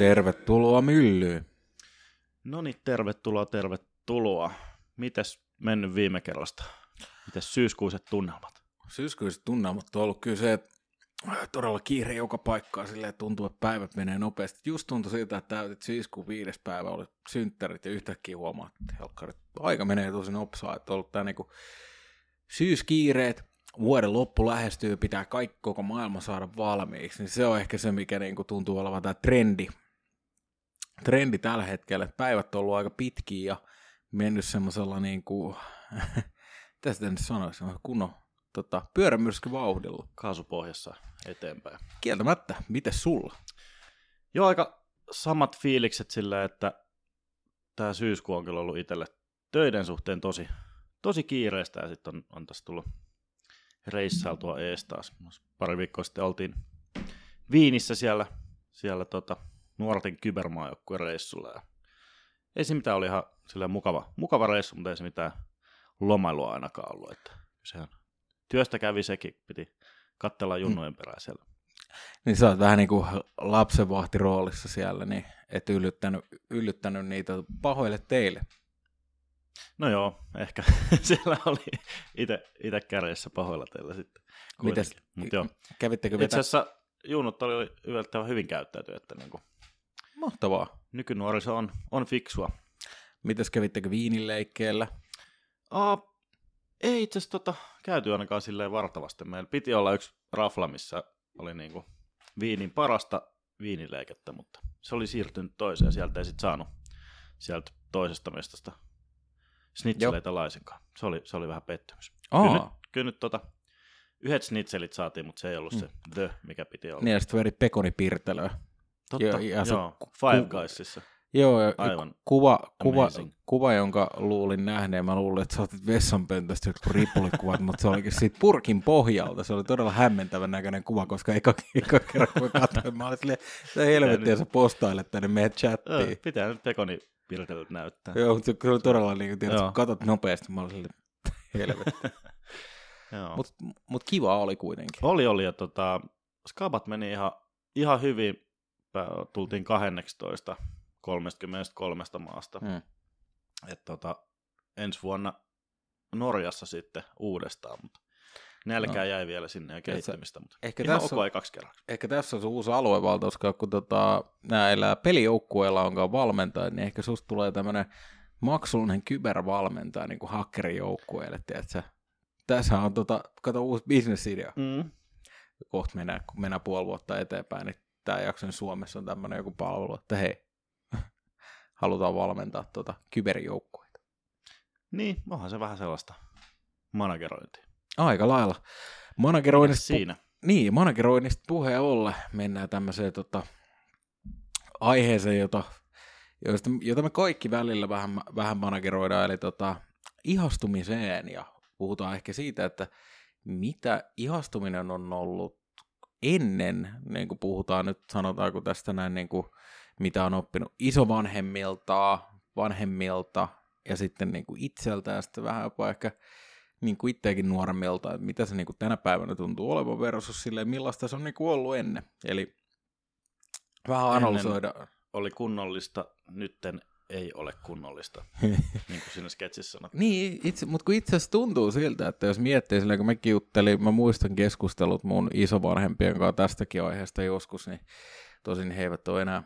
Tervetuloa myllyyn. No niin, tervetuloa, tervetuloa. Mites mennyt viime kerrasta? Mites syyskuiset tunnelmat? Syyskuiset tunnelmat on ollut kyllä se, että todella kiire joka paikkaa, silleen tuntuu, että päivät menee nopeasti. Just tuntui siltä, että täytit syyskuun viides päivä, oli synttärit ja yhtäkkiä huomaat, että aika menee tosi nopsaa, että on ollut tää niinku syyskiireet, vuoden loppu lähestyy, pitää kaikki koko maailma saada valmiiksi, niin se on ehkä se, mikä niinku tuntuu olevan tämä trendi. Trendi tällä hetkellä, että päivät on ollut aika pitkiä ja mennyt semmoisella niin kuin, tästä nyt sanoisi, kunnon tota, pyörämyrskyvauhdilla. Kaasupohjassa eteenpäin. Kieltämättä, miten sulla? Joo, aika samat fiilikset sillä, että tämä syyskuu on kyllä ollut itselle töiden suhteen tosi, tosi kiireistä ja sitten on, on tässä tullut reissailtua ees taas. Pari viikkoa sitten oltiin Viinissä siellä, siellä tota, nuorten kybermaajoukkueen reissulla. Ja ei se mitään, oli ihan mukava, mukava reissu, mutta ei se mitään lomailua ainakaan ollut. Että sehän työstä kävi sekin, piti katsella mm. junnojen perään siellä. Niin sä oot vähän niin kuin lapsenvahtiroolissa siellä, niin et yllyttänyt, yllyttänyt niitä pahoille teille. No joo, ehkä siellä oli itse kärjessä pahoilla teillä sitten. Mites, Mut joo. kävittekö vetä... Itse asiassa junnut oli yllättävän hyvin käyttäytyy, että niin kuin Mahtavaa. Nykynuoriso on, on fiksua. Mites kävittekö viinileikkeellä? Uh, ei itse asiassa tota, käyty ainakaan silleen vartavasti. Meillä piti olla yksi rafla, missä oli niinku viinin parasta viinileikettä, mutta se oli siirtynyt toiseen ja sieltä ei sitten saanut sieltä toisesta mestasta snitseleitä laisinkaan. Se oli, se oli vähän pettymys. Aa. Kyllä nyt, kyllä nyt tota, yhdet snitselit saatiin, mutta se ei ollut mm. se the, mikä piti olla. Niin, ja sitten veri pekonipirtelöä. Totta, ja, ja joo, ku, Five Guysissa. Joo, Aivan kuva, kuva, kuva, jonka luulin nähneen, mä luulin, että sä otit vessanpöntöstä joku ripulikuvat, mutta se olikin siitä purkin pohjalta. Se oli todella hämmentävän näköinen kuva, koska eka, eka kerran kun katsoin, mä olin silleen, se helvettiä sä postailet tänne meidän chattiin. Pitää nyt pekoni piirtelyt näyttää. Joo, mutta se oli todella niin kuin, tiedät, kun katsot nopeasti, mä olin silleen, helvetti. Mutta mut kiva oli kuitenkin. Oli, oli, ja tota, skabat meni ihan, ihan hyvin, tultiin 12 33 maasta. Hmm. Et tota, ensi vuonna Norjassa sitten uudestaan, mutta nälkää no. jäi vielä sinne ja kehittämistä, mutta ehkä ihan tässä, ok kaksi kertaa. Ehkä tässä on se uusi aluevaltaus, kun tota, näillä pelijoukkueilla onkaan valmentaja, niin ehkä susta tulee tämmöinen maksullinen kybervalmentaja niin kuin hakkerijoukkueelle, tiedätkö? Tässä on tota, kato uusi bisnesidea. Mm. Kohta mennään, kun mennään puoli vuotta eteenpäin, niin jakson Suomessa on tämmöinen joku palvelu, että hei, halutaan valmentaa tuota kyberjoukkueita. Niin, onhan se vähän sellaista managerointia. Aika lailla. Manageroinnista, siinä? Pu- niin, manageroinnista puheen ollen mennään tämmöiseen tota, aiheeseen, jota, josta, jota me kaikki välillä vähän, vähän manageroidaan, eli tota, ihastumiseen, ja puhutaan ehkä siitä, että mitä ihastuminen on ollut ennen, niin kuin puhutaan nyt, sanotaanko tästä näin niin kuin mitä on oppinut isovanhemmilta, vanhemmilta ja sitten niin kuin itseltä ja sitten vähän jopa ehkä niin kuin itseäkin nuoremmilta, että mitä se niin kuin tänä päivänä tuntuu olevan versus silleen, millaista se on niin kuin ollut ennen. Eli vähän analysoida. oli kunnollista, nytten ei ole kunnollista, niin kuin siinä sketsissä sanot. Niin, itse, mutta kun itse asiassa tuntuu siltä, että jos miettii silleen, kun me juttelin, mä muistan keskustelut mun isovanhempien kanssa tästäkin aiheesta joskus, niin tosin he eivät ole enää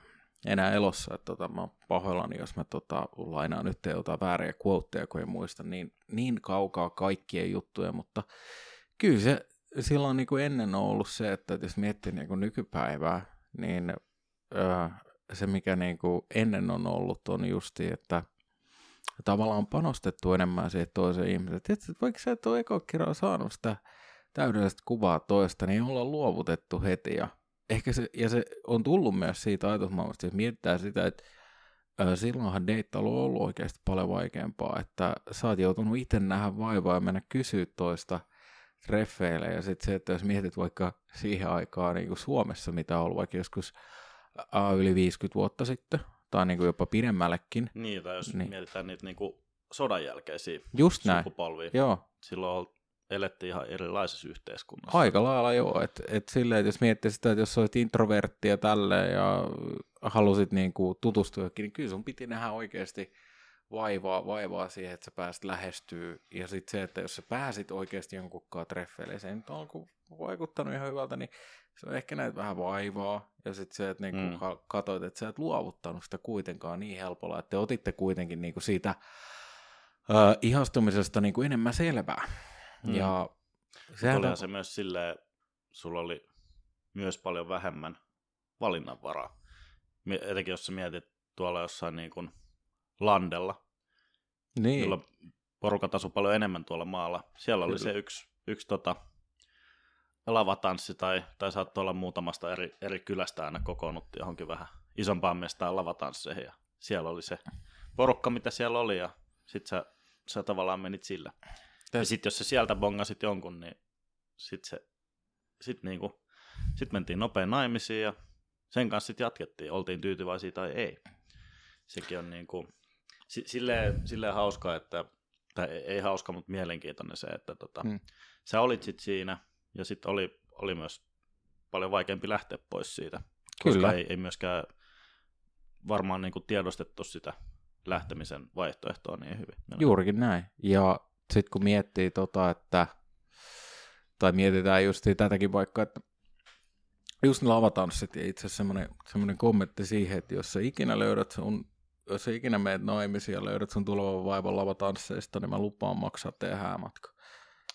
enää elossa. Että tota, mä oon pahoillani, jos mä tota, lainaan nyt jotain vääriä quoteja, kun en muista niin, niin kaukaa kaikkien juttuja, mutta kyllä se silloin niin kuin ennen on ollut se, että jos miettii niin kuin nykypäivää, niin öö, se mikä niin kuin ennen on ollut on justi, että tavallaan on panostettu enemmän siihen toiseen ihmiseen. Tiedätkö, että vaikka sä et ole eka kerran saanut sitä täydellistä kuvaa toista, niin ollaan luovutettu heti ja ehkä se, ja se on tullut myös siitä ajatusmaailmasta, että mietitään sitä, että silloinhan deittailu on ollut oikeasti paljon vaikeampaa, että sä oot joutunut itse nähdä vaivaa ja mennä kysyä toista treffeille, ja sitten se, että jos mietit vaikka siihen aikaan niin kuin Suomessa, mitä on ollut vaikka joskus yli 50 vuotta sitten, tai niin kuin jopa pidemmällekin. Niin, tai jos niin. mietitään niitä niin kuin sodan jälkeisiä Just sukupolvia. Näin. Joo. Silloin elettiin ihan erilaisessa yhteiskunnassa. Aika lailla joo, että et silleen, että jos miettii sitä, että jos olet introvertti ja tälleen ja halusit niinku tutustua johonkin, niin kyllä sun piti nähdä oikeasti vaivaa, vaivaa siihen, että sä pääst lähestyä. Ja sitten se, että jos sä pääsit oikeasti jonkunkaan treffeille, se nyt on vaikuttanut ihan hyvältä, niin se on ehkä näitä vähän vaivaa. Ja sitten se, että niinku mm. katsoit, että sä et luovuttanut sitä kuitenkaan niin helpolla, että te otitte kuitenkin niinku siitä ö, ihastumisesta niinku enemmän selvää. Mm. Ja sehän Olihan on... se myös silleen, sulla oli myös paljon vähemmän valinnanvaraa. Etenkin jos sä mietit tuolla jossain niin kuin landella, niin. jolla porukat asu paljon enemmän tuolla maalla. Siellä Kyllä. oli se yksi, yksi tota, lavatanssi tai, tai saattoi olla muutamasta eri, eri kylästä aina kokoonnuttu johonkin vähän isompaan mestaan lavatansseihin ja siellä oli se porukka, mitä siellä oli ja sit sä, sä tavallaan menit sillä. Täs... Ja sitten jos sä sieltä bongasit jonkun, niin sitten se, sit niinku, sit mentiin nopein naimisiin ja sen kanssa sitten jatkettiin, oltiin tyytyväisiä tai ei. Sekin on niinku, silleen, silleen hauska, että, tai ei hauska, mutta mielenkiintoinen se, että tota, hmm. sä olit sitten siinä, ja sitten oli, oli myös paljon vaikeampi lähteä pois siitä, Kyllä. koska ei, ei myöskään varmaan niinku tiedostettu sitä lähtemisen vaihtoehtoa niin hyvin. Juurikin näin. Ja sitten kun miettii tota, että tai mietitään just tätäkin vaikka, että just ne lavatanssit ja itse asiassa semmoinen, semmoinen kommentti siihen, että jos sä ikinä löydät sun, jos sä ikinä meet naimisiin ja löydät sun tulevan vaivan lavatansseista, niin mä lupaan maksaa teidän häämatka.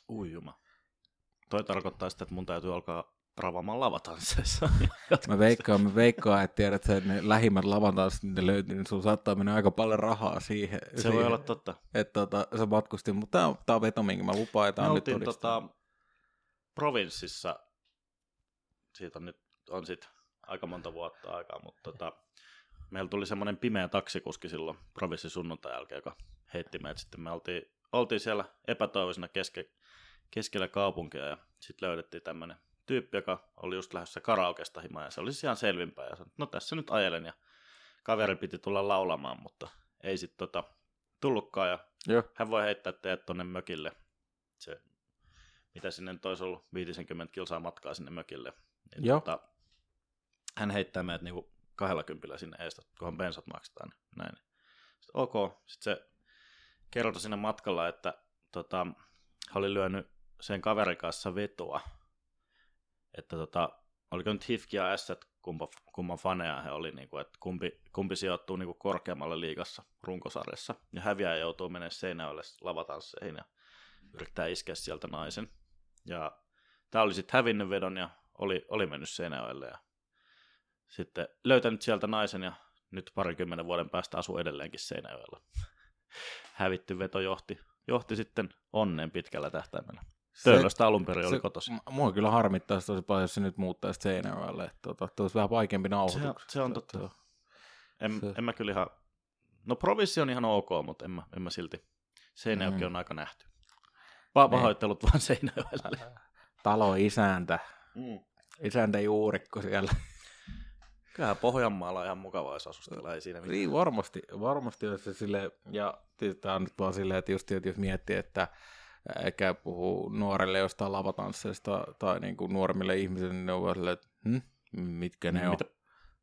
Ui juma. Toi tarkoittaa sitä, että mun täytyy alkaa ravaamaan lavatansseissa. mä veikkaan, mä veikkaan, että tiedät, että ne lähimmät lavatanssit, ne löytyy, niin sun saattaa mennä aika paljon rahaa siihen. Se siihen, voi olla totta. Että tota, se matkusti, mutta tää on, tää on veto, minkä mä lupaan, että on nyt tota, provinssissa, siitä on nyt on sit aika monta vuotta aikaa, mutta tota, meillä tuli semmoinen pimeä taksikuski silloin provinssin sunnuntai jälkeen, joka heitti meidät sitten. Me oltiin, oltiin siellä epätoivoisena keske, keskellä kaupunkia ja sitten löydettiin tämmöinen tyyppi, joka oli just lähdössä karaokesta himaan ja se oli siis ihan selvinpäin ja sanoi, no tässä nyt ajelen ja kaveri piti tulla laulamaan, mutta ei sitten tota, tullutkaan ja Joo. hän voi heittää teidät tuonne mökille. Se, mitä sinne nyt olisi ollut 50 kilsaa matkaa sinne mökille. Niin Joo. Tota, hän heittää meidät niinku kahdella kympillä sinne eestä, kunhan bensat maksetaan. Niin näin. Sitten, ok, sitten se kertoi sinne matkalla, että tota, hän oli lyönyt sen kaverin kanssa vetoa, että tota, oliko nyt Hifki ja S, kumpa, kumman faneja he oli, niin kuin, että kumpi, kumpi sijoittuu niin kuin korkeammalle liigassa runkosarjassa, ja häviäjä joutuu menemään seinäölle lavatansseihin ja yrittää iskeä sieltä naisen. Ja tämä oli sitten hävinnyt vedon ja oli, oli mennyt Seinäjoelle ja sitten löytänyt sieltä naisen ja nyt parikymmenen vuoden päästä asuu edelleenkin Seinäjoella. Hävitty veto johti, johti sitten onneen pitkällä tähtäimellä. Töölöstä alun perin oli kotosi. Mua kyllä harmittaa tosi paljon, jos se nyt muuttaisi Seinäjoelle. Että tota, olisi vähän vaikeampi nauhoitus. Se, se on totta. Että, en, se... en mä kyllä ihan... No provissi on ihan ok, mutta en mä, en mä silti. Seinäjoki mm. on aika nähty. Pa- pahoittelut vaan Seinäjoelle. Talo isäntä. Mm. Isäntä juurikko siellä. Kyllähän Pohjanmaalla on ihan mukavaa, jos asustella, ei siinä mitään. Niin, varmasti, varmasti jos se sille, ja tämä on nyt vaan silleen, että just että jos miettii, että eikä puhu nuorelle jostain lavatansseista tai niin kuin nuoremmille ihmisille, niin ne ovat silleen, että hm? mitkä ne Mitä? on?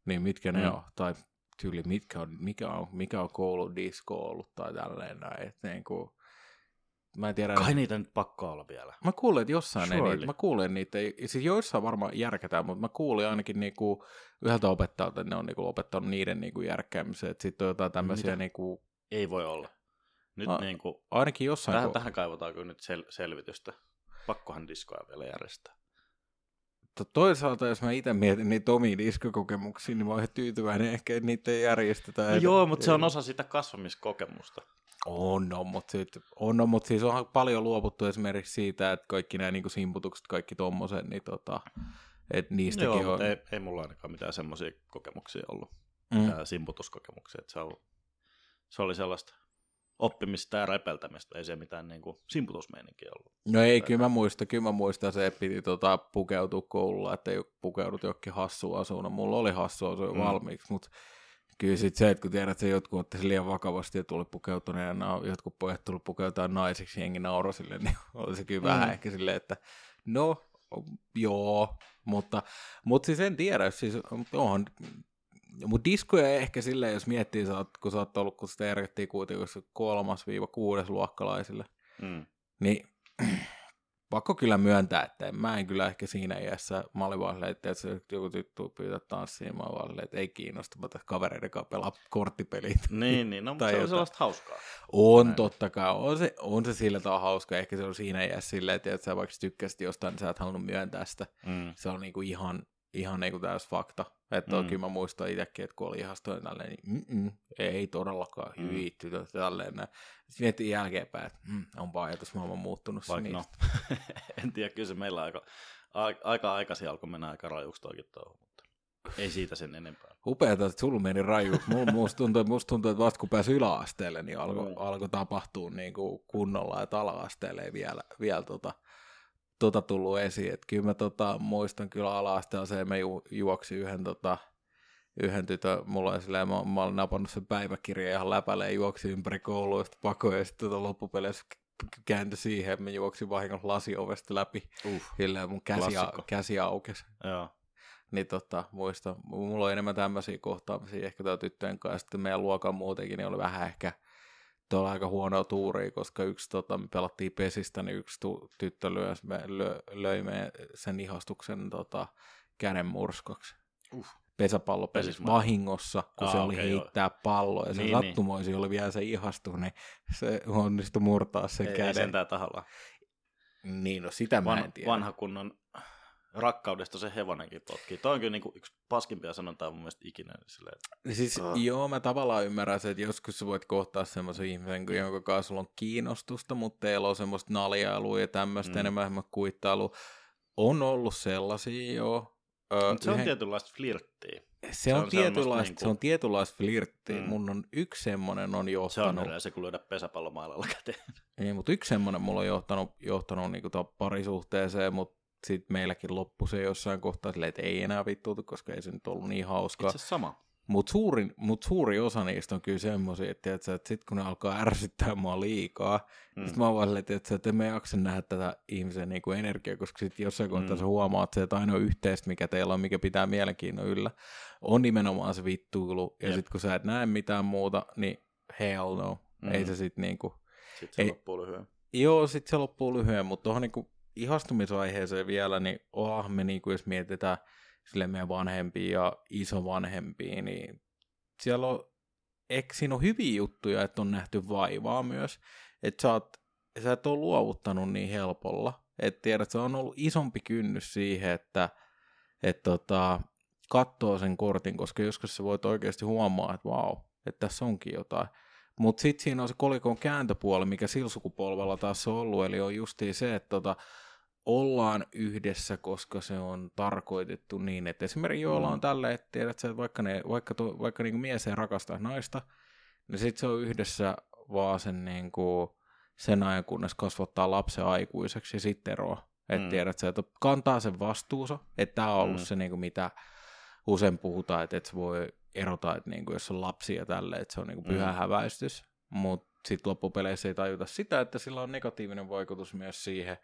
Niin, mitkä ne mm. on? Tai tyyli, mitkä on, mikä on, mikä on kouludisko ollut tai tälleen näin. Että niin kuin, Mä en tiedä. Kai niitä nyt pakko olla vielä. Mä kuulen, että jossain ei niitä, mä kuulen niitä, siis joissain varmaan järkätään, mutta mä kuulin ainakin niinku yhdeltä opettajalta, että ne on niinku opettanut niiden niinku järkkäämiseen, että sitten on jotain tämmöisiä niinku... Ei voi olla. Nyt A, niinku... Ainakin jossain... Tähän, ko- tähän kaivotaan kyllä nyt sel- selvitystä. Pakkohan diskoja vielä järjestää. Toisaalta, jos mä itse mietin niitä omia diskokokemuksia, niin mä oon tyytyväinen ehkä, että niitä ei järjestetä. No joo, mutta se on osa sitä kasvamiskokemusta. On, no, mutta, sit, on, no, mutta siis on paljon luovuttu esimerkiksi siitä, että kaikki nämä niin simputukset, kaikki tommoset, niin tota, että niistäkin Joo, on... ei, ei mulla ainakaan mitään semmoisia kokemuksia ollut, mm. mitään simputuskokemuksia, että se, on, se oli sellaista oppimista ja repeltämistä, ei se mitään niin kuin simputusmeininkiä ollut. No ei, kyllä mä muistan, kyllä mä muistan se, että piti tota, pukeutua koululla, että ei pukeudut johonkin hassu asuun. Mulla oli hassu asuun mm. valmiiksi, mutta kyllä sit se, että kun tiedät, että jotkut otti sen liian vakavasti ja tuli pukeutuneena, jotkut pojat tuli pukeutua naisiksi, jengi nauro sille, niin oli se kyllä mm. vähän ehkä silleen, että no, joo, mutta, mutta siis en tiedä, siis onhan, mutta diskoja ehkä silleen, jos miettii, kun sä oot ollut, kun sitä järjettiin kuitenkin kolmas viiva kuudes luokkalaisille, mm. niin pakko kyllä myöntää, että mä en kyllä ehkä siinä iässä, mä olin vaan silleen, että joku tyttö pyytää tanssiin, mä vaan että ei kiinnosta, mä kavereiden kanssa pelaa korttipelit. Niin, niin, no, mutta se on sellaista hauskaa. On Näin. totta kai, on se, on se sillä tavalla hauskaa, ehkä se on siinä iässä silleen, että sä vaikka tykkäsit jostain, niin sä et halunnut myöntää sitä. Mm. Se on niinku ihan, ihan niinku täys fakta. Että mm. toki mä muistan itsekin, että kun oli ihastuin tälleen, niin mm-mm, ei todellakaan mm. hyvitty tälleen. Sitten miettii jälkeenpäin, että mm, onpa ajatusmaailma muuttunut Vaikka no, en tiedä, kyllä se meillä aika, aika aikaisin alkoi mennä aika rajuksi toikin touhu, mutta ei siitä sen enempää. Upeata, että sulla meni raju. Musta tuntuu, musta tuntuu, että vasta kun pääsi yläasteelle, niin alkoi mm. alko tapahtua niin kuin kunnolla, että ala-asteelle ei vielä, vielä tota, tota tullut esiin. Et kyllä mä tota, muistan kyllä ala se, me ju, juoksi yhden, tota, yhden tytön, mulla oli silleen, mä, mä olin napannut sen päiväkirjan ihan läpälle ja juoksi ympäri kouluista pakoja ja sitten tota loppupeleissä kääntyi siihen, että mä juoksin vahingossa lasiovesta läpi. Uh, Silleen mun käsi, a, käsi aukesi. Joo. Niin tota, muista, mulla on enemmän tämmöisiä kohtaamisia ehkä tämä tyttöjen kanssa. Sitten meidän luokan muutenkin niin oli vähän ehkä tuolla aika huonoa tuuria, koska yksi, tota, me pelattiin pesistä, niin yksi tu- tyttö lyö, me, lö, löi me sen ihastuksen tota, käden murskaksi. Uh. Pesäpallo pesis vahingossa, kun ah, se oli okay, heittää joo. palloa, ja se niin, sattumoisi niin. oli vielä se ihastu, niin se onnistui murtaa sen ei, käden. Ei sentään tahalla. Niin, no sitä Van, mä en tiedä. Vanha kunnon rakkaudesta se hevonenkin potkii. Toi on kyllä niinku yksi paskimpia sanontaa mun mielestä ikinä. Niin silleen, että... Siis oh. joo, mä tavallaan ymmärrän se, että joskus sä voit kohtaa semmoisen ihmisen, jonka kanssa sulla on kiinnostusta, mutta teillä on semmoista naljailua ja tämmöistä mm. enemmän kuittailua. On ollut sellaisia, joo. Ö, se yhden... on tietynlaista flirttiä. Se, se on, on tietynlaista, niinku... se on tietynlaista flirttiä. Mm. Mun on yksi semmoinen on johtanut... Se on se, kun lyödä pesäpallomailalla käteen. Ei, mutta yksi semmoinen mulla on johtanut, johtanut niinku parisuhteeseen, mutta sitten meilläkin loppui se jossain kohtaa silleen, että ei enää vittuutu, koska ei se nyt ollut niin hauskaa. Itse sama. Mutta suuri, mut suuri osa niistä on kyllä semmoisia, että, että, sitten kun ne alkaa ärsyttää mua liikaa, mm. sitten mä vaan että, että, että me jaksa nähdä tätä ihmisen niin kuin energiaa, koska sitten jossain kohtaa mm. sä huomaat se, että ainoa yhteistä, mikä teillä on, mikä pitää mielenkiinnon yllä, on nimenomaan se vittuilu. Ja sitten kun sä et näe mitään muuta, niin hell no. Mm. Ei se sitten niinku... Sitten se ei, loppuu lyhyen. Joo, sitten se loppuu lyhyen, mutta tuohon niinku ihastumisaiheeseen vielä, niin oh, me niin kuin jos mietitään sille meidän vanhempia ja isovanhempia, niin siellä on, eikö siinä on hyviä juttuja, että on nähty vaivaa myös, että sä, oot, sä et ole luovuttanut niin helpolla, että tiedät, se on ollut isompi kynnys siihen, että et tota, katsoo sen kortin, koska joskus sä voit oikeasti huomaa, että vau, että tässä onkin jotain. Mutta sitten siinä on se kolikon kääntöpuoli, mikä sillä taas on ollut, eli on justiin se, että tota, ollaan yhdessä, koska se on tarkoitettu niin, että esimerkiksi joilla on mm. tälle, että tiedät että vaikka, ne, vaikka, to, vaikka niin mies ei rakasta naista, niin sitten se on yhdessä vaan sen, niin kuin, sen ajan, kunnes kasvattaa lapsen aikuiseksi ja sitten eroa. Että mm. tiedät että kantaa sen vastuunsa, että tämä on ollut mm. se, niin kuin, mitä usein puhutaan, että, että se voi erota, että niin kuin, jos on lapsia tälle, että se on niin kuin, pyhä mm. häväistys, mutta sitten loppupeleissä ei tajuta sitä, että sillä on negatiivinen vaikutus myös siihen,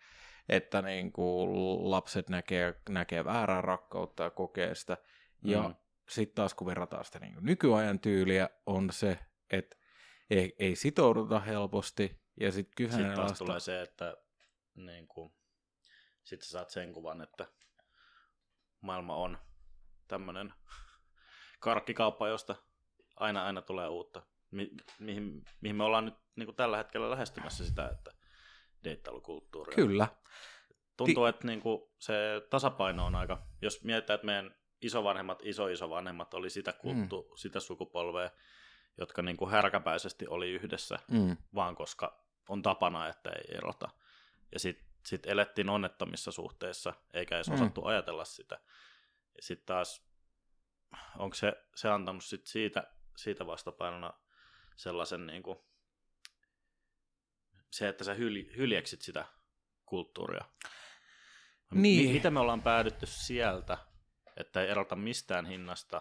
että niin kuin lapset näkee, näkee väärää rakkautta ja kokee sitä. Ja mm. sitten taas kun verrataan sitä niin kuin nykyajan tyyliä, on se, että ei, ei sitouduta helposti. Ja sitten Sitten taas tulee se, että niin kuin, sitten saat sen kuvan, että maailma on tämmöinen karkkikauppa, josta aina aina tulee uutta. Mi- mihin, mihin me ollaan nyt niin kuin tällä hetkellä lähestymässä sitä, että deittailukulttuuria. Kyllä. Tuntuu, Ti- että niinku se tasapaino on aika, jos mietitään, että meidän isovanhemmat, iso-isovanhemmat oli sitä, kulttu, mm. sitä sukupolvea, jotka niinku härkäpäisesti oli yhdessä, mm. vaan koska on tapana, että ei erota. Ja sitten sit elettiin onnettomissa suhteissa, eikä edes mm. osattu ajatella sitä. Ja sitten taas, onko se, se antanut sit siitä, siitä vastapainona sellaisen niin kuin, se, että sä hyl, hyljeksit sitä kulttuuria. Niin. M- miten me ollaan päädytty sieltä, että ei erota mistään hinnasta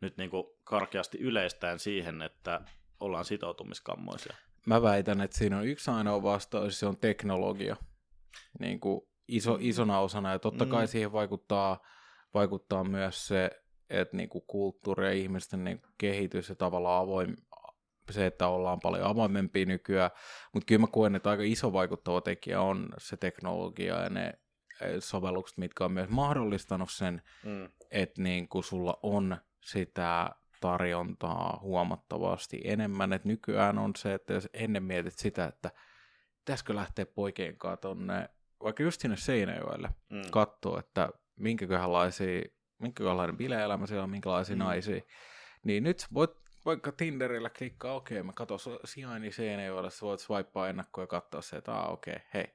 nyt niin kuin karkeasti yleistään siihen, että ollaan sitoutumiskammoisia. Mä väitän, että siinä on yksi ainoa vastaus, se on teknologia. Niin kuin iso, isona osana, ja totta kai mm. siihen vaikuttaa, vaikuttaa myös se, että niin kuin kulttuuri ja ihmisten niin kuin kehitys ja tavallaan avoin, se, että ollaan paljon avoimempia nykyään, mutta kyllä mä koen, että aika iso vaikuttava tekijä on se teknologia ja ne sovellukset, mitkä on myös mahdollistanut sen, mm. että niin kuin sulla on sitä tarjontaa huomattavasti enemmän. Et nykyään on se, että jos ennen mietit sitä, että pitäisikö lähteä poikien kanssa tonne, vaikka just sinne Seinäjoelle mm. katsoa, että minkäköhänlaisia, minkäköhänlainen bileelämä siellä on, minkälaisia mm. naisia, niin nyt voit vaikka Tinderillä klikkaa, okei, okay, mä katson sijainni Seinäjoelle, sä voit swipea ennakkoon ja katsoa se, että ah, okei, okay, hei,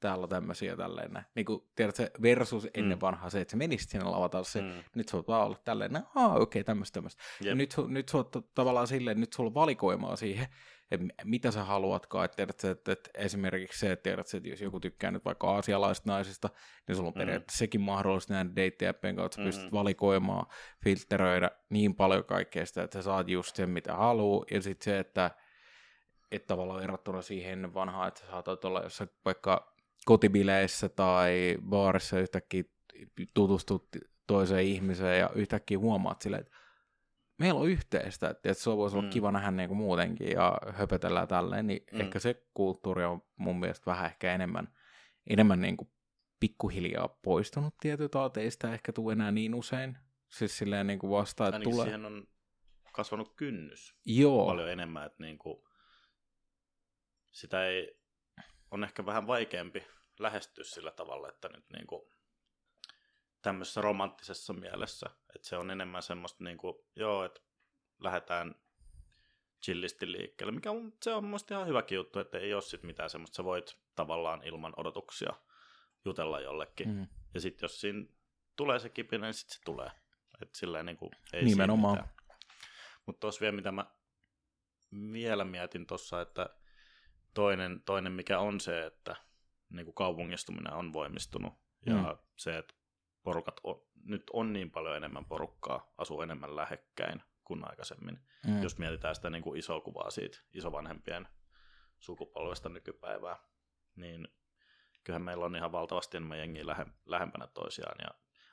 täällä on tämmöisiä tälleen näin. Niin kuin, tiedätkö, versus ennen mm. vanhaa se, että se menisi sinne lavata se, mm. nyt sä voit vaan olla tälleen, näin, ah, okei, okay, tämmöistä, tämmöistä. Yep. Ja nyt, nyt sä oot tavallaan silleen, nyt sulla on valikoimaa siihen, että mitä sä haluatkaan, että, tiedätkö, että, että esimerkiksi se, että, tiedätkö, että jos joku tykkää nyt vaikka aasialaisista naisista, niin sulla on mm. periaatteessa sekin mahdollista näin date-appien kautta, että mm. pystyt valikoimaan, filtteröidä niin paljon kaikkea sitä, että sä saat just sen, mitä haluaa, ja sitten se, että että tavallaan verrattuna siihen vanhaan, että sä saatat olla jossain vaikka kotibileissä tai baarissa yhtäkkiä tutustut toiseen ihmiseen ja yhtäkkiä huomaat silleen, että meillä on yhteistä, että, että se voisi olla mm. kiva nähdä niin kuin muutenkin ja höpötellään tälleen, niin mm. ehkä se kulttuuri on mun mielestä vähän ehkä enemmän, enemmän niin kuin pikkuhiljaa poistunut tietyiltä aateista, ehkä tuu enää niin usein. Siis silleen niin kuin vasta, että tulee... siihen on kasvanut kynnys Joo. paljon enemmän, että niin kuin sitä ei, on ehkä vähän vaikeampi lähestyä sillä tavalla, että nyt niin kuin tämmöisessä romanttisessa mielessä, että se on enemmän semmoista niin kuin, joo, että lähdetään chillisti liikkeelle, mikä on, se on mun ihan hyväkin juttu, että ei ole sit mitään semmoista, sä voit tavallaan ilman odotuksia jutella jollekin. Mm. Ja sitten jos siinä tulee se kipinä, niin sitten se tulee. Että silleen niin kuin, ei Nimenomaan. Mutta tuossa vielä, mitä mä vielä mietin tuossa, että toinen, toinen mikä on se, että niin kuin kaupungistuminen on voimistunut ja mm. se, että porukat on, nyt on niin paljon enemmän porukkaa, asuu enemmän lähekkäin kuin aikaisemmin. Mm. Jos mietitään sitä niin kuin isoa kuvaa siitä isovanhempien sukupolvesta nykypäivää, niin kyllähän meillä on ihan valtavasti enemmän jengiä lähe, lähempänä toisiaan ja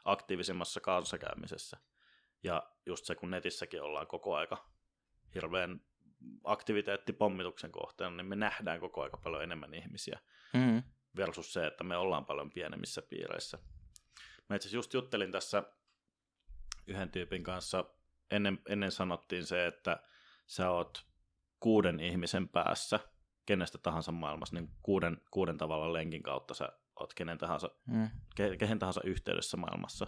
aktiivisemmassa kanssakäymisessä. Ja just se, kun netissäkin ollaan koko aika hirveän aktiviteettipommituksen kohteena, niin me nähdään koko aika paljon enemmän ihmisiä. Mm versus se, että me ollaan paljon pienemmissä piireissä. Mä itse just juttelin tässä yhden tyypin kanssa, ennen, ennen sanottiin se, että sä oot kuuden ihmisen päässä kenestä tahansa maailmassa, niin kuuden, kuuden tavalla lenkin kautta sä oot kenen tahansa, mm. ke, kehen tahansa yhteydessä maailmassa.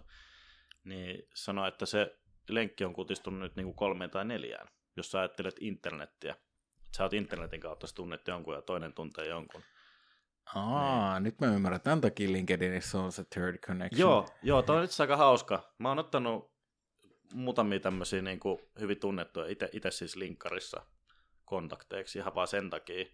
Niin sano, että se lenkki on kutistunut nyt niin kuin kolmeen tai neljään, jos sä ajattelet internettiä. Sä oot internetin kautta, sä tunnet jonkun ja toinen tuntee jonkun. Aa, niin. nyt mä ymmärrän. Tämän takia LinkedInissä on se third connection. Joo, joo toi on itse aika hauska. Mä oon ottanut muutamia tämmöisiä niin kuin hyvin tunnettuja itse, itse siis linkkarissa kontakteiksi ihan vaan sen takia,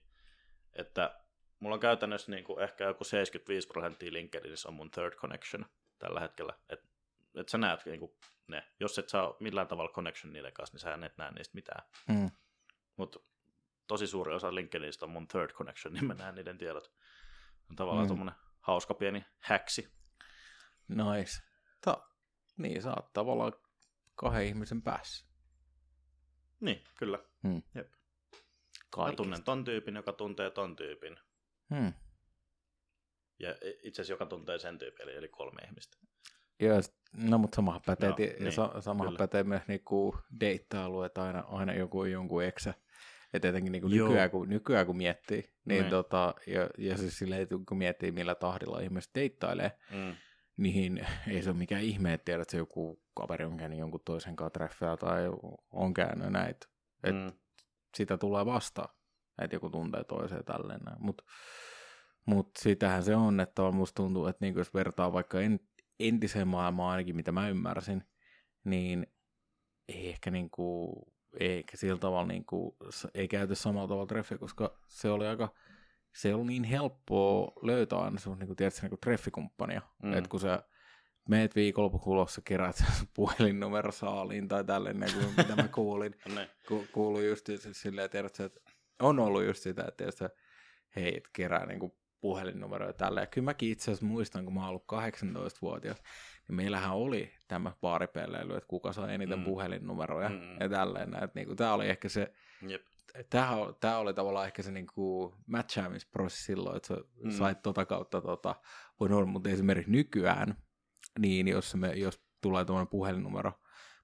että mulla on käytännössä niin kuin ehkä joku 75 prosenttia LinkedInissä on mun third connection tällä hetkellä. Että et sä näet niin kuin ne. Jos et saa millään tavalla connection niiden kanssa, niin sä et näe niistä mitään. Mm. Mutta tosi suuri osa LinkedInistä on mun third connection, niin mä näen niiden tiedot on tavallaan mm. tuommoinen hauska pieni häksi. Nice. Ta- niin, sä oot tavallaan kahden ihmisen päässä. Niin, kyllä. Hmm. Jep. Mä tunnen ton tyypin, joka tuntee ton tyypin. Hmm. Ja itse asiassa joka tuntee sen tyypin, eli, eli kolme ihmistä. Joo, no mutta samahan pätee, no, niin, sa- samahan pätee myös niinku deittailu, aina, aina joku jonkun eksä ja tietenkin niin kuin nykyään, kun, nykyään kun miettii, niin, niin. tota, ja, ja siis silleen, kun miettii millä tahdilla ihmiset deittailee, mm. niin ei se ole mikään ihme, että tiedät, että se joku kaveri on käynyt jonkun toisen kanssa treffeä tai on käynyt näitä. Et mm. Sitä tulee vastaan, että joku tuntee toiseen tälleen. Mutta mut sitähän se on, että musta tuntuu, että niin jos vertaa vaikka entiseen maailmaan ainakin, mitä mä ymmärsin, niin ei ehkä niin kuin eikä sillä tavalla niin kuin, ei käyty samalla tavalla treffiä, koska se oli aika, se ei ollut niin helppoa löytää aina sun, niin kuin, tiedätkö, niin kuin treffikumppania, mm. että kun sä meet viikonlopun ulos, sä kerät puhelinnumero saaliin tai tälleen, niin kuin mitä mä kuulin. Ne. Ku, kuului just silleen, tiedätkö, että on ollut just sitä, että tiedätkö, hei, et kerää niin kuin puhelinnumeroja tällä. Ja kyllä mäkin itse asiassa muistan, kun mä oon ollut 18-vuotias, niin meillähän oli tämä baaripelleily, että kuka saa eniten mm. puhelinnumeroja Mm. ja tälleen. Että niin kuin, tämä oli ehkä se, Jep. tämä, tämä oli tavallaan ehkä se niin kuin matchaamisprosessi silloin, että sä Mm. sait tota kautta tota, voin olla, mutta esimerkiksi nykyään, niin jos, me, jos tulee tuommoinen puhelinnumero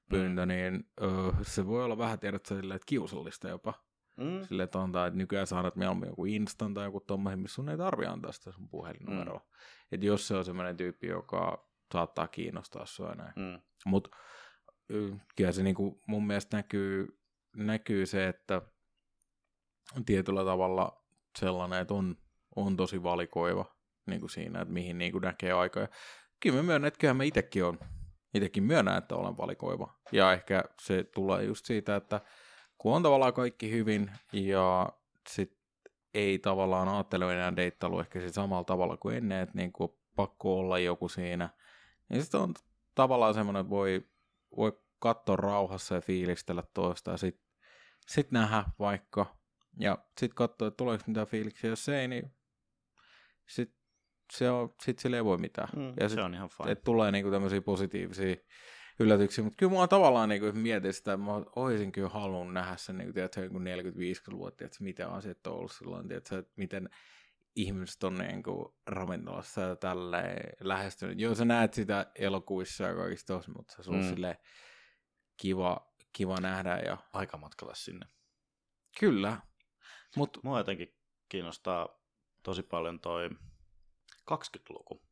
pyyntö, mm. niin ö, se voi olla vähän tiedät silleen, että kiusallista jopa. Mm. Silleen, että, on, tai, että nykyään mieluummin joku Instan tai joku tommoinen, missä sun ei tarvi antaa sitä sun puhelinnumeroa. Mm. Että jos se on semmoinen tyyppi, joka saattaa kiinnostaa sua näin. Mm. Mutta kyllä se niinku mun mielestä näkyy, näkyy se, että tietyllä tavalla sellainen, että on, on tosi valikoiva niin kuin siinä, että mihin niin kuin näkee aikaa. Ja kyllä mä myönnän, että kyllähän mä itsekin on, itsekin myönnän, että olen valikoiva. Ja ehkä se tulee just siitä, että kun on tavallaan kaikki hyvin ja sit ei tavallaan ajattele enää deittailu ehkä sit samalla tavalla kuin ennen, että niin kuin pakko olla joku siinä, niin sitten on tavallaan semmoinen, että voi, voi katsoa rauhassa ja fiilistellä toista ja sitten sit nähdä vaikka ja sitten katsoa, että tuleeko mitään fiiliksiä, jos ei, niin sitten se on, sit sille ei voi mitään. Mm. ja se sit, on ihan fine. että tulee niinku tämmöisiä positiivisia yllätyksiä, mutta kyllä mua tavallaan niinku mietin sitä, että mä olisin kyllä halunnut nähdä sen niinku, tiedätkö, joku 40-50-vuotta, että mitä asiat on ollut silloin, tiedätkö, että miten ihmiset on niinku ravintolassa ja tälleen lähestynyt. Joo, sä näet sitä elokuvissa ja kaikista tossa, mutta se on Mm. silleen kiva, kiva nähdä ja Aikamatkalla sinne. kyllä, mutta Mua jotenkin kiinnostaa tosi paljon toi 20-luku.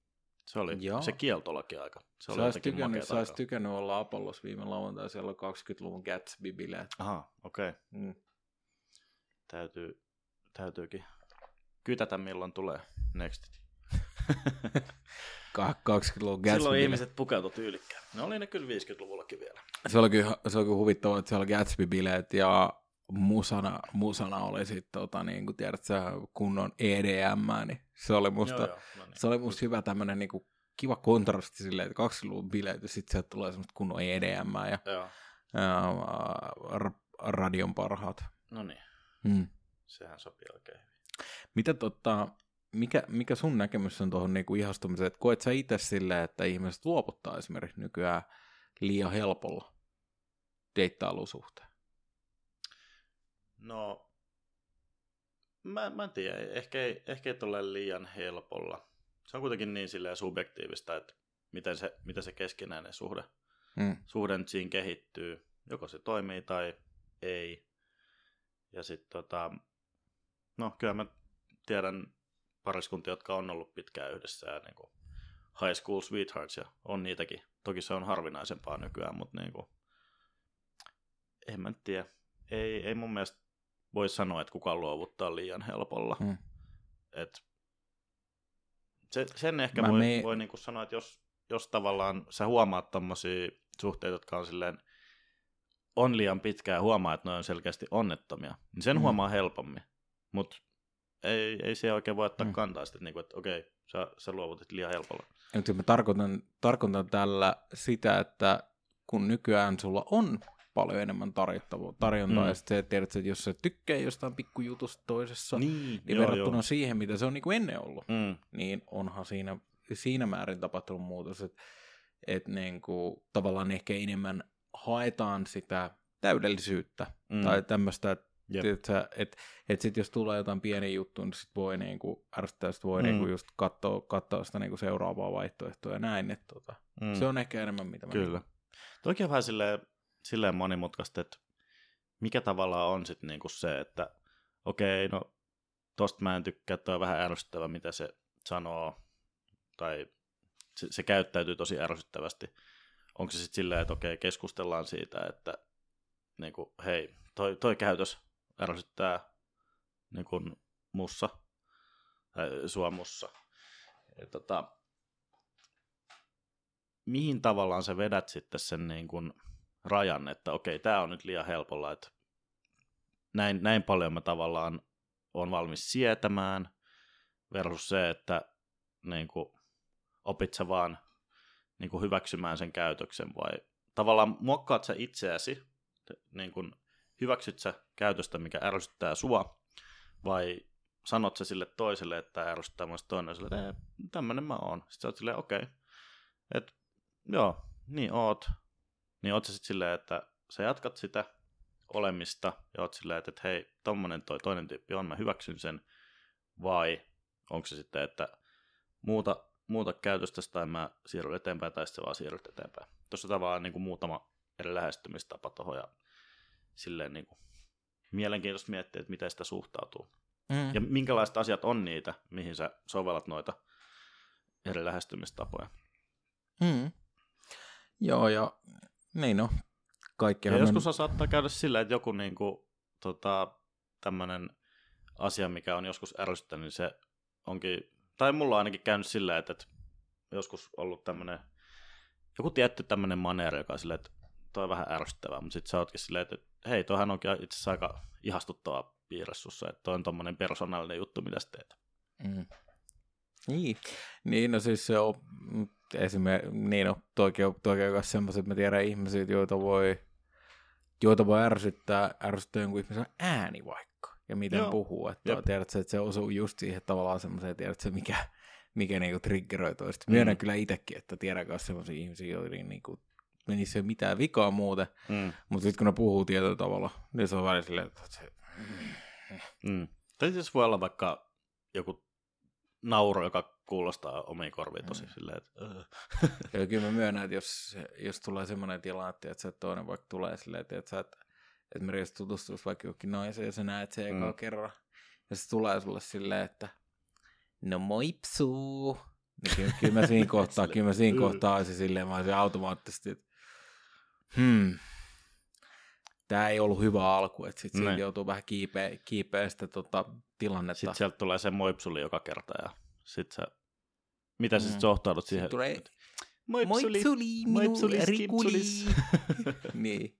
Se oli Joo. se kieltolaki aika. Se oli sä tykännyt, sä tykännyt olla Apollos viime lauantai, siellä on 20-luvun Gatsby-bileet. Aha, okei. Okay. Mm. Täytyy, täytyykin kytätä milloin tulee nextit. Ka- 20-luvun Gatsby. Silloin ihmiset pukeutu tyylikkään. Ne oli ne kyllä 50-luvullakin vielä. Se oli kyllä, se oli kyllä huvittavaa, että siellä oli Gatsby-bileet ja musana, musana oli sitten tota, niin kuin tiedät sä, kunnon EDM, niin se oli musta, Joo, joo, no niin. se oli musta hyvä tämmönen niin kuin kiva kontrasti silleen, että 20-luvun bileet ja sitten sieltä tulee semmoista kunnon EDM ja, Joo, ja ra- radion parhaat. no niin. Hmm. Sehän sopii oikein hyvin. Mitä tota, mikä, mikä sun näkemys on tuohon niinku ihastumiseen, että koet sä itse silleen, että ihmiset luovuttaa esimerkiksi nykyään liian helpolla deittailuun suhteen? No, mä, mä en tiedä. Ehkä ei, ehkä ei tule liian helpolla. Se on kuitenkin niin silleen subjektiivista, että miten se, miten se keskinäinen suhde, Hmm. suhde nyt siinä kehittyy. Joko se toimii tai ei. Ja sitten tota, no kyllä mä tiedän pariskuntia, jotka on ollut pitkään yhdessä ja niin kuin high school sweethearts ja on niitäkin. Toki se on harvinaisempaa nykyään, mutta niin kuin, en mä tiedä. Ei, ei mun mielestä voi sanoa, että kukaan luovuttaa liian helpolla. Hmm. Et se, sen ehkä Mä voi, me- voi niin kuin sanoa, että jos, jos tavallaan sä huomaat tommosia suhteita, jotka on silleen, on liian pitkään ja huomaa, että ne on selkeästi onnettomia, niin sen Mm. mm. huomaa helpommin. Mutta ei, ei se oikein voi ottaa Mm. mm. kantaa sitten, että, niinku, että okei, sä, sä luovutit liian helpolla. Mutta mä tarkoitan, tarkoitan tällä sitä, että kun nykyään sulla on paljon enemmän tarjottavaa, tarjontaa, Mm. ja sitten se, tiedät, että jos sä tykkää jostain pikkujutusta toisessa, niin, niin verrattuna siihen, mitä se on niin kuin ennen ollut, Mm, niin onhan siinä, siinä määrin tapahtunut muutos, että et niin kuin, tavallaan ehkä enemmän haetaan sitä täydellisyyttä mm, tai tämmöistä, että Jep. että et, et sit jos tulee jotain pieni juttu, niin sit voi niinku ärsyttää, sit voi Mm. niinku just katsoa, katsoa sitä niinku seuraavaa vaihtoehtoa ja näin. Et, tota, mm. Se on ehkä enemmän mitä mä Kyllä. Toki on vähän silleen, silleen monimutkaista, että mikä tavallaan on sitten niinku se, että okei, no tosta mä en tykkää, toi on vähän ärsyttävä, mitä se sanoo, tai se, se käyttäytyy tosi ärsyttävästi. Onko se sitten silleen, että okei, keskustellaan siitä, että niinku, hei, toi, toi käytös ärsyttää niinku mussa, tai sua mussa. Ja tota, mihin tavallaan sä vedät sitten sen niin kuin rajan, että okei, tämä on nyt liian helpolla, että näin, näin paljon mä tavallaan on valmis sietämään versus se, että niin kuin, opit sä vaan niin kuin hyväksymään sen käytöksen vai tavallaan muokkaat sä itseäsi, niin kuin hyväksyt sä käytöstä, mikä ärsyttää sua, vai sanot sä sille toiselle, että ärsyttää muista toinen, sille, että tämmönen mä oon. Sitten sä oot silleen, okei, okay. että joo, niin oot. Niin oot sä sitten silleen, että sä jatkat sitä olemista ja oot silleen, että, että hei, tommonen toi toinen tyyppi on, mä hyväksyn sen, vai onko se sitten, että muuta, muuta käytöstä tai mä siirryn eteenpäin tai sitten vaan siirryt eteenpäin. Tuossa tavallaan niin kuin muutama eri lähestymistapa tuohon ja silleen niin kuin mielenkiintoista miettiä, että miten sitä suhtautuu. Mm. Ja minkälaiset asiat on niitä, mihin sä sovellat noita eri lähestymistapoja. Mm. Joo, ja niin no, kaikki. Ja joskus on... saattaa käydä sillä, että joku niin kuin, tota, tämmöinen asia, mikä on joskus ärsyttänyt, niin se onkin, tai mulla on ainakin käynyt sillä, että, että joskus ollut tämmöinen, joku tietty tämmöinen maneeri, joka on silleen, että toi on vähän ärsyttävää, mutta sitten sä ootkin silleen, että hei, toihan onkin itse asiassa aika ihastuttava piirre sussa, että toi on tommonen persoonallinen juttu, mitä sä teet. Mm. Niin. niin, no siis se on esimerkiksi, niin no, toikin on, toikin on semmoiset, että mä tiedän ihmisiä, joita voi, joita voi ärsyttää, ärsyttää jonkun ihmisen ääni vaikka, ja miten Joo. puhuu, että Jep. tiedät että se osuu just siihen tavallaan semmoiseen, tiedät se mikä, mikä niinku triggeroi toista. Myönnän mm. kyllä itsekin, että tiedän myös semmoisia ihmisiä, joiden niinku menisi mitään vikaa muuten, mm. mutta sitten kun ne puhuu tietyllä tavalla, niin se on välillä silleen, että se... Mm. Tai siis voi olla vaikka joku nauro, joka kuulostaa omiin korviin tosi mm. silleen, että... ja kyllä mä myönnän, että jos, jos tulee semmoinen tilanne, että se toinen vaikka tulee silleen, että, että sä et, esimerkiksi tutustuisi vaikka jokin naiseen ja sä näet se mm. kerran, ja se tulee sulle silleen, että no moipsuu. Niin kyllä, kyllä mä siinä kohtaa, kyllä mä siinä kohtaa olisin silleen, mä olisin automaattisesti, että hmm, tämä ei ollut hyvä alku, että sitten siinä joutuu vähän kiipeä, kiipeä sitä tota, tilannetta. Sitten sieltä tulee se moipsuli joka kerta ja sitten sä, mitä sä mm. suhtaudut siihen? Sitten tulee moipsuli, moipsuli, moipsuli rikuli. niin.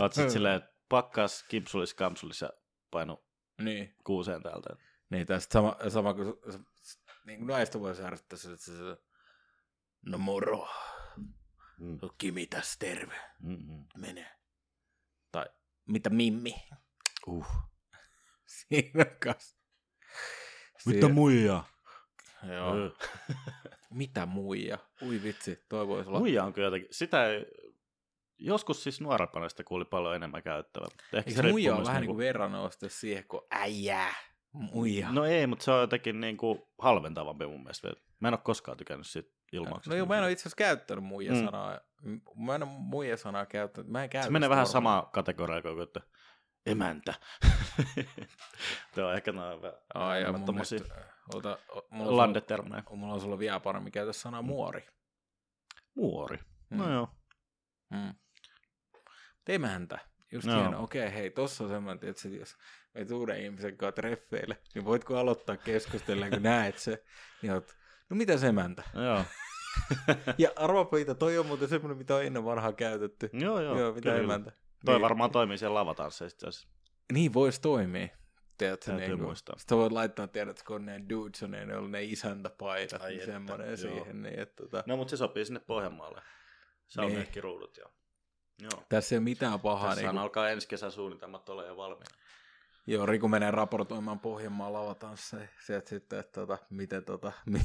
Oot sitten silleen, pakkas kimpsulis kampsulis ja painu niin. kuuseen täältä. Niin, tästä sama, sama kuin niin kuin naista voi ärsyttää että se, no moro. Mm. Kimi tässä terve. Mm-hmm. Mene. Tai mitä Mimmi? Uh. Siinä kas. Mitä muija? Joo. mitä muija? Ui vitsi, toi voisi olla. Muija on kyllä jotenkin, sitä ei, joskus siis nuorempana sitä kuuli paljon enemmän käyttävää. Ehkä se muija on vähän niin kuin verranoste siihen, kun äijää, muija. No ei, mutta se on jotenkin niin kuin halventavampi mun mielestä. Mä en ole koskaan tykännyt siitä ilmauksesta. No joo, mä en ole itse asiassa käyttänyt muija-sanaa. Mm. Mä en ole muija-sanaa käyttänyt. Mä en se menee vähän sama kategoria kuin että emäntä. Tuo on ehkä noin Ai, ja mun mielestä, ota, mulla landetermejä. Mulla on sulla vielä paremmin käytössä sana muori. Muori? No mm. joo. Mm. Emäntä. Just no. hieno. Okei, okay, hei, tossa on semmoinen, että jos me uuden ihmisen kanssa treffeille, niin voitko aloittaa keskustella, kun näet se, niin oot, no mitä se emäntä? Joo. ja arvapaita, toi on muuten semmoinen, mitä on ennen vanhaa käytetty. Joo, joo. Joo, mitä kyllä. emäntä. Toi niin. varmaan toimii siellä lavatansseissa Niin, voisi toimia. Tiedätkö, niin muistaa. Sitten voit laittaa, tiedätkö, kun ne dudes on, ne on ne isäntäpaidat, Ai niin semmoinen että, siihen. Niin, että, tota... No, mutta se sopii sinne Pohjanmaalle. Se on niin. ruudut, joo. joo. Tässä ei ole mitään pahaa. Tässä niin alkaa ensi kesän suunnitelmat olla jo valmiina. Joo, Riku menee raportoimaan Pohjanmaan lavatansseja. Sieltä sitten, että tota, miten tota, mi,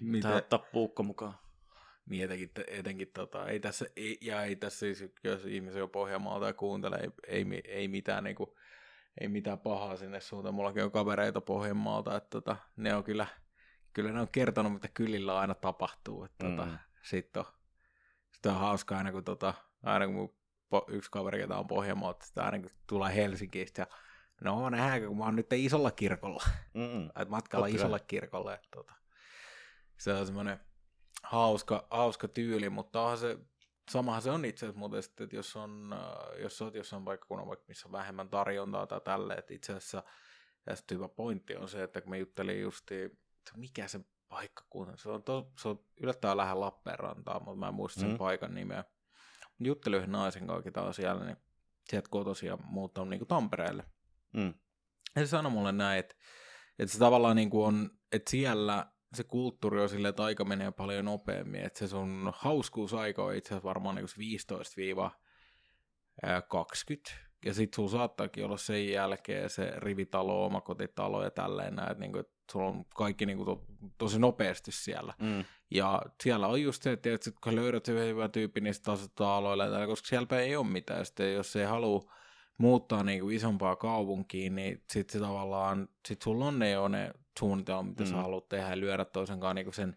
miten... Tää ottaa puukko mukaan. Niin etenkin, etenkin tota, ei tässä, ei, ja ei tässä siis, jos ihmisiä jo Pohjanmaalta ja kuuntelee, ei, ei, ei mitään niinku, ei mitään pahaa sinne suuntaan. Mullakin on kavereita Pohjanmaalta, että tota, ne on kyllä, kyllä ne on kertonut, mitä kylillä aina tapahtuu. Että tota, mm. sitten on, sit on hauska aina, kun, tota, aina kun mun yksi kaveri, ketä on Pohjanmaalta, sitä aina kun tulee Helsingistä ja no nähdäänkö, kun mä oon nyt isolla kirkolla. Et matkalla Totta isolla kirkolla. Että, tota, se on semmoinen hauska, hauska tyyli, mutta onhan se, samahan se on itse asiassa muuten, että jos, on, äh, jos olet jossain paikkakunnan, vaikka missä on vähemmän tarjontaa tai tälle, että itse asiassa ja hyvä pointti on se, että kun me juttelin justi, mikä se paikkakunta, se on, to, se on yllättävän lähellä Lappeenrantaa, mutta mä en muista sen mm. paikan nimeä. Juttelin yhden naisen kanssa, taas siellä, niin sieltä kotosia muuttanut niin kuin Tampereelle. Mm. Ja se sanoi mulle näin, että, että se tavallaan niin kuin on, että siellä se kulttuuri on silleen, että aika menee paljon nopeammin, että se sun hauskuusaika on itse asiassa varmaan niin 15-20, ja sit sulla saattaakin olla sen jälkeen se rivitalo, omakotitalo ja tälleen näin, että niinku, et sulla on kaikki niinku to, tosi nopeasti siellä. Mm. Ja siellä on just se, että kun löydät se hyvä tyyppi, niin sitten aloille, koska siellä ei ole mitään. Sitten jos ei halua muuttaa niinku isompaa kaupunkiin, niin sitten se tavallaan, sit sulla on ne jo ne suunnitelmat, mitä mm. sä haluat tehdä ja lyödä toisenkaan niinku sen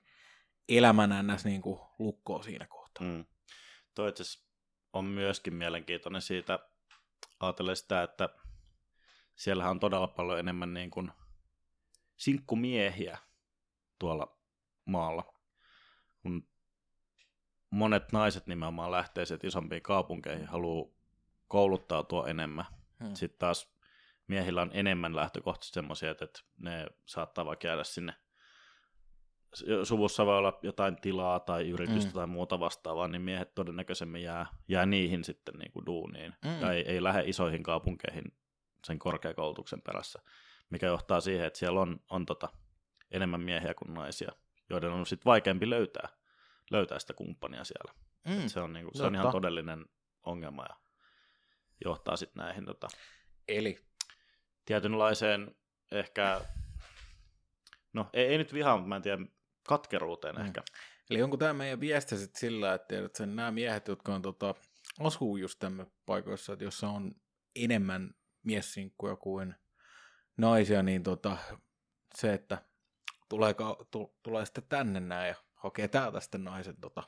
elämän ns. Niinku lukkoon siinä kohtaa. Mm. Toi on myöskin mielenkiintoinen siitä, ajatellen sitä, että siellähän on todella paljon enemmän niin kuin sinkkumiehiä tuolla maalla, kun monet naiset nimenomaan lähtee sieltä isompiin kaupunkeihin, haluaa kouluttautua enemmän. Hmm. Sitten taas miehillä on enemmän lähtökohtaisesti semmoisia, että ne saattaa vaikka jäädä sinne suvussa voi olla jotain tilaa tai yritystä mm. tai muuta vastaavaa, niin miehet todennäköisemmin jää, jää niihin sitten niin kuin duuniin. Mm. Ja ei, ei lähde isoihin kaupunkeihin sen korkeakoulutuksen perässä, mikä johtaa siihen, että siellä on, on tota, enemmän miehiä kuin naisia, joiden on sitten vaikeampi löytää, löytää sitä kumppania siellä. Mm. se on, niin kuin, se on ihan todellinen ongelma ja johtaa sitten näihin tota, Eli tietynlaiseen ehkä, no ei, ei nyt vihaa, mutta mä en tiedä, katkeruuteen mm. ehkä. Eli onko tämä meidän viesti sitten sillä, että, että nämä miehet, jotka on tota, asuu just tämmöisissä paikoissa, että jossa on enemmän miessinkkuja kuin naisia, niin tota, se, että tulee, tu, tulee sitten tänne näin ja hakee täältä sitten naisen tota,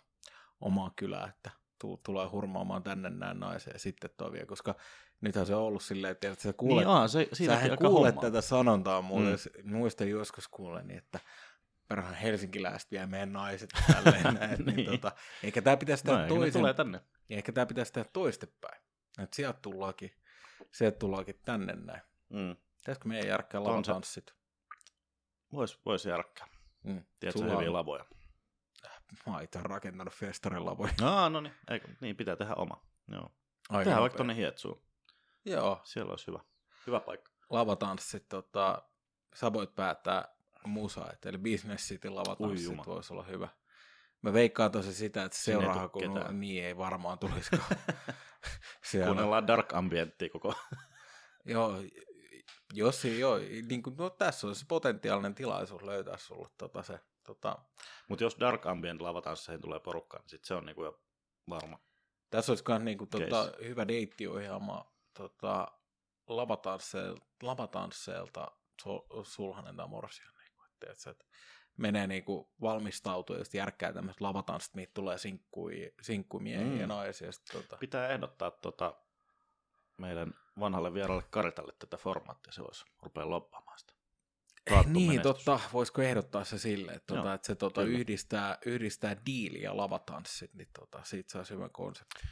omaa kylää, että tulee hurmaamaan tänne näin naisen ja sitten toi vie, koska nythän se on ollut silleen, että sä kuulet, niin aa, se, sähän kuulet tätä sanontaa mulle, mm. muistan joskus kuulen, niin että perhän helsinkiläiset vie meidän naiset tälleen näin. niin. niin tota, eikä tämä pitäisi tehdä no, toisen, tulee tänne. Eikä tämä pitäisi tehdä toistepäin. Että sieltä tullaakin, sieltä tullaakin tänne näin. Mm. Pitäisikö meidän järkkää lavatanssit? Voisi vois järkkää. Mm. Tiedätkö hyviä lavoja? Mä oon itse rakentanut festarin lavoja. No, no niin, Eikö, niin pitää tehdä oma. Joo. Aika Tehdään vaikka tonne Hietsuun. Joo. Siellä olisi hyvä, hyvä paikka. Lavatanssit, tota, sä voit päättää musa, että eli Business City lavatanssit voisi olla hyvä. Mä veikkaan tosi sitä, että seuraava kun niin ei varmaan tulisikaan. Kuunnellaan dark ambienttia koko. joo, jos joo, niin kuin, no, tässä olisi potentiaalinen tilaisuus löytää sulle tota, se. Tota... Mutta jos dark ambient lavatansseihin tulee porukkaan, niin sit se on niin kuin jo varma. Tässä olisi myös niin kuin, tota, hyvä deittiohjelma tota, lavatansseilta Sulhanen tai Morsian tiedätkö, että menee niinku valmistautua ja sitten järkkää tämmöiset lavatanssit, mihin tulee sinkkui, sinkkumiehiä mm. ja naisia. tota... Pitää ehdottaa tota, meidän vanhalle vieralle Karitalle tätä formaattia, se voisi rupea loppaamaan sitä. Raattu niin, menestys. totta. Voisiko ehdottaa se sille, että, tota, että se tota, yhdistää, yhdistää diili ja lavatanssit, niin tota, siitä saisi hyvän konsepti.